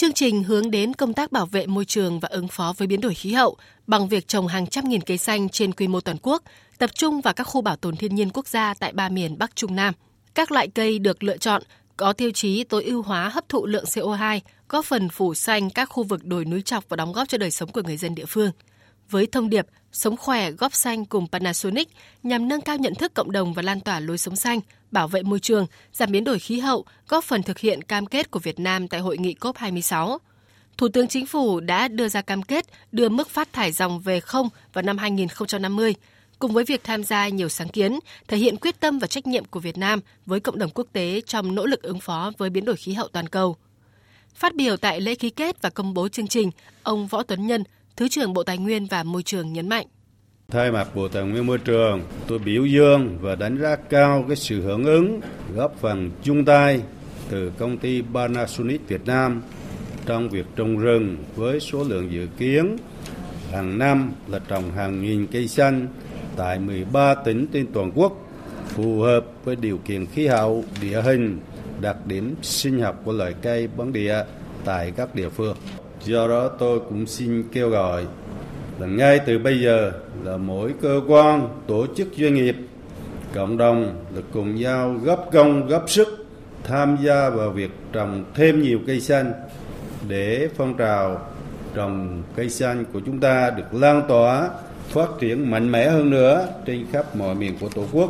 Chương trình hướng đến công tác bảo vệ môi trường và ứng phó với biến đổi khí hậu bằng việc trồng hàng trăm nghìn cây xanh trên quy mô toàn quốc, tập trung vào các khu bảo tồn thiên nhiên quốc gia tại ba miền Bắc Trung Nam. Các loại cây được lựa chọn có tiêu chí tối ưu hóa hấp thụ lượng CO2, góp phần phủ xanh các khu vực đồi núi chọc và đóng góp cho đời sống của người dân địa phương. Với thông điệp Sống khỏe góp xanh cùng Panasonic nhằm nâng cao nhận thức cộng đồng và lan tỏa lối sống xanh, bảo vệ môi trường, giảm biến đổi khí hậu, góp phần thực hiện cam kết của Việt Nam tại hội nghị COP26. Thủ tướng Chính phủ đã đưa ra cam kết đưa mức phát thải dòng về không vào năm 2050, cùng với việc tham gia nhiều sáng kiến, thể hiện quyết tâm và trách nhiệm của Việt Nam với cộng đồng quốc tế trong nỗ lực ứng phó với biến đổi khí hậu toàn cầu. Phát biểu tại lễ ký kết và công bố chương trình, ông Võ Tuấn Nhân, Thứ trưởng Bộ Tài nguyên và Môi trường nhấn mạnh. Thay mặt Bộ Tài nguyên Môi trường, tôi biểu dương và đánh giá cao cái sự hưởng ứng, góp phần chung tay từ công ty Panasonic Việt Nam trong việc trồng rừng với số lượng dự kiến hàng năm là trồng hàng nghìn cây xanh tại 13 tỉnh trên toàn quốc phù hợp với điều kiện khí hậu, địa hình, đặc điểm sinh học của loài cây bản địa tại các địa phương. Do đó tôi cũng xin kêu gọi là ngay từ bây giờ là mỗi cơ quan, tổ chức doanh nghiệp, cộng đồng là cùng nhau góp công góp sức tham gia vào việc trồng thêm nhiều cây xanh để phong trào trồng cây xanh của chúng ta được lan tỏa phát triển mạnh mẽ hơn nữa trên khắp mọi miền của Tổ quốc.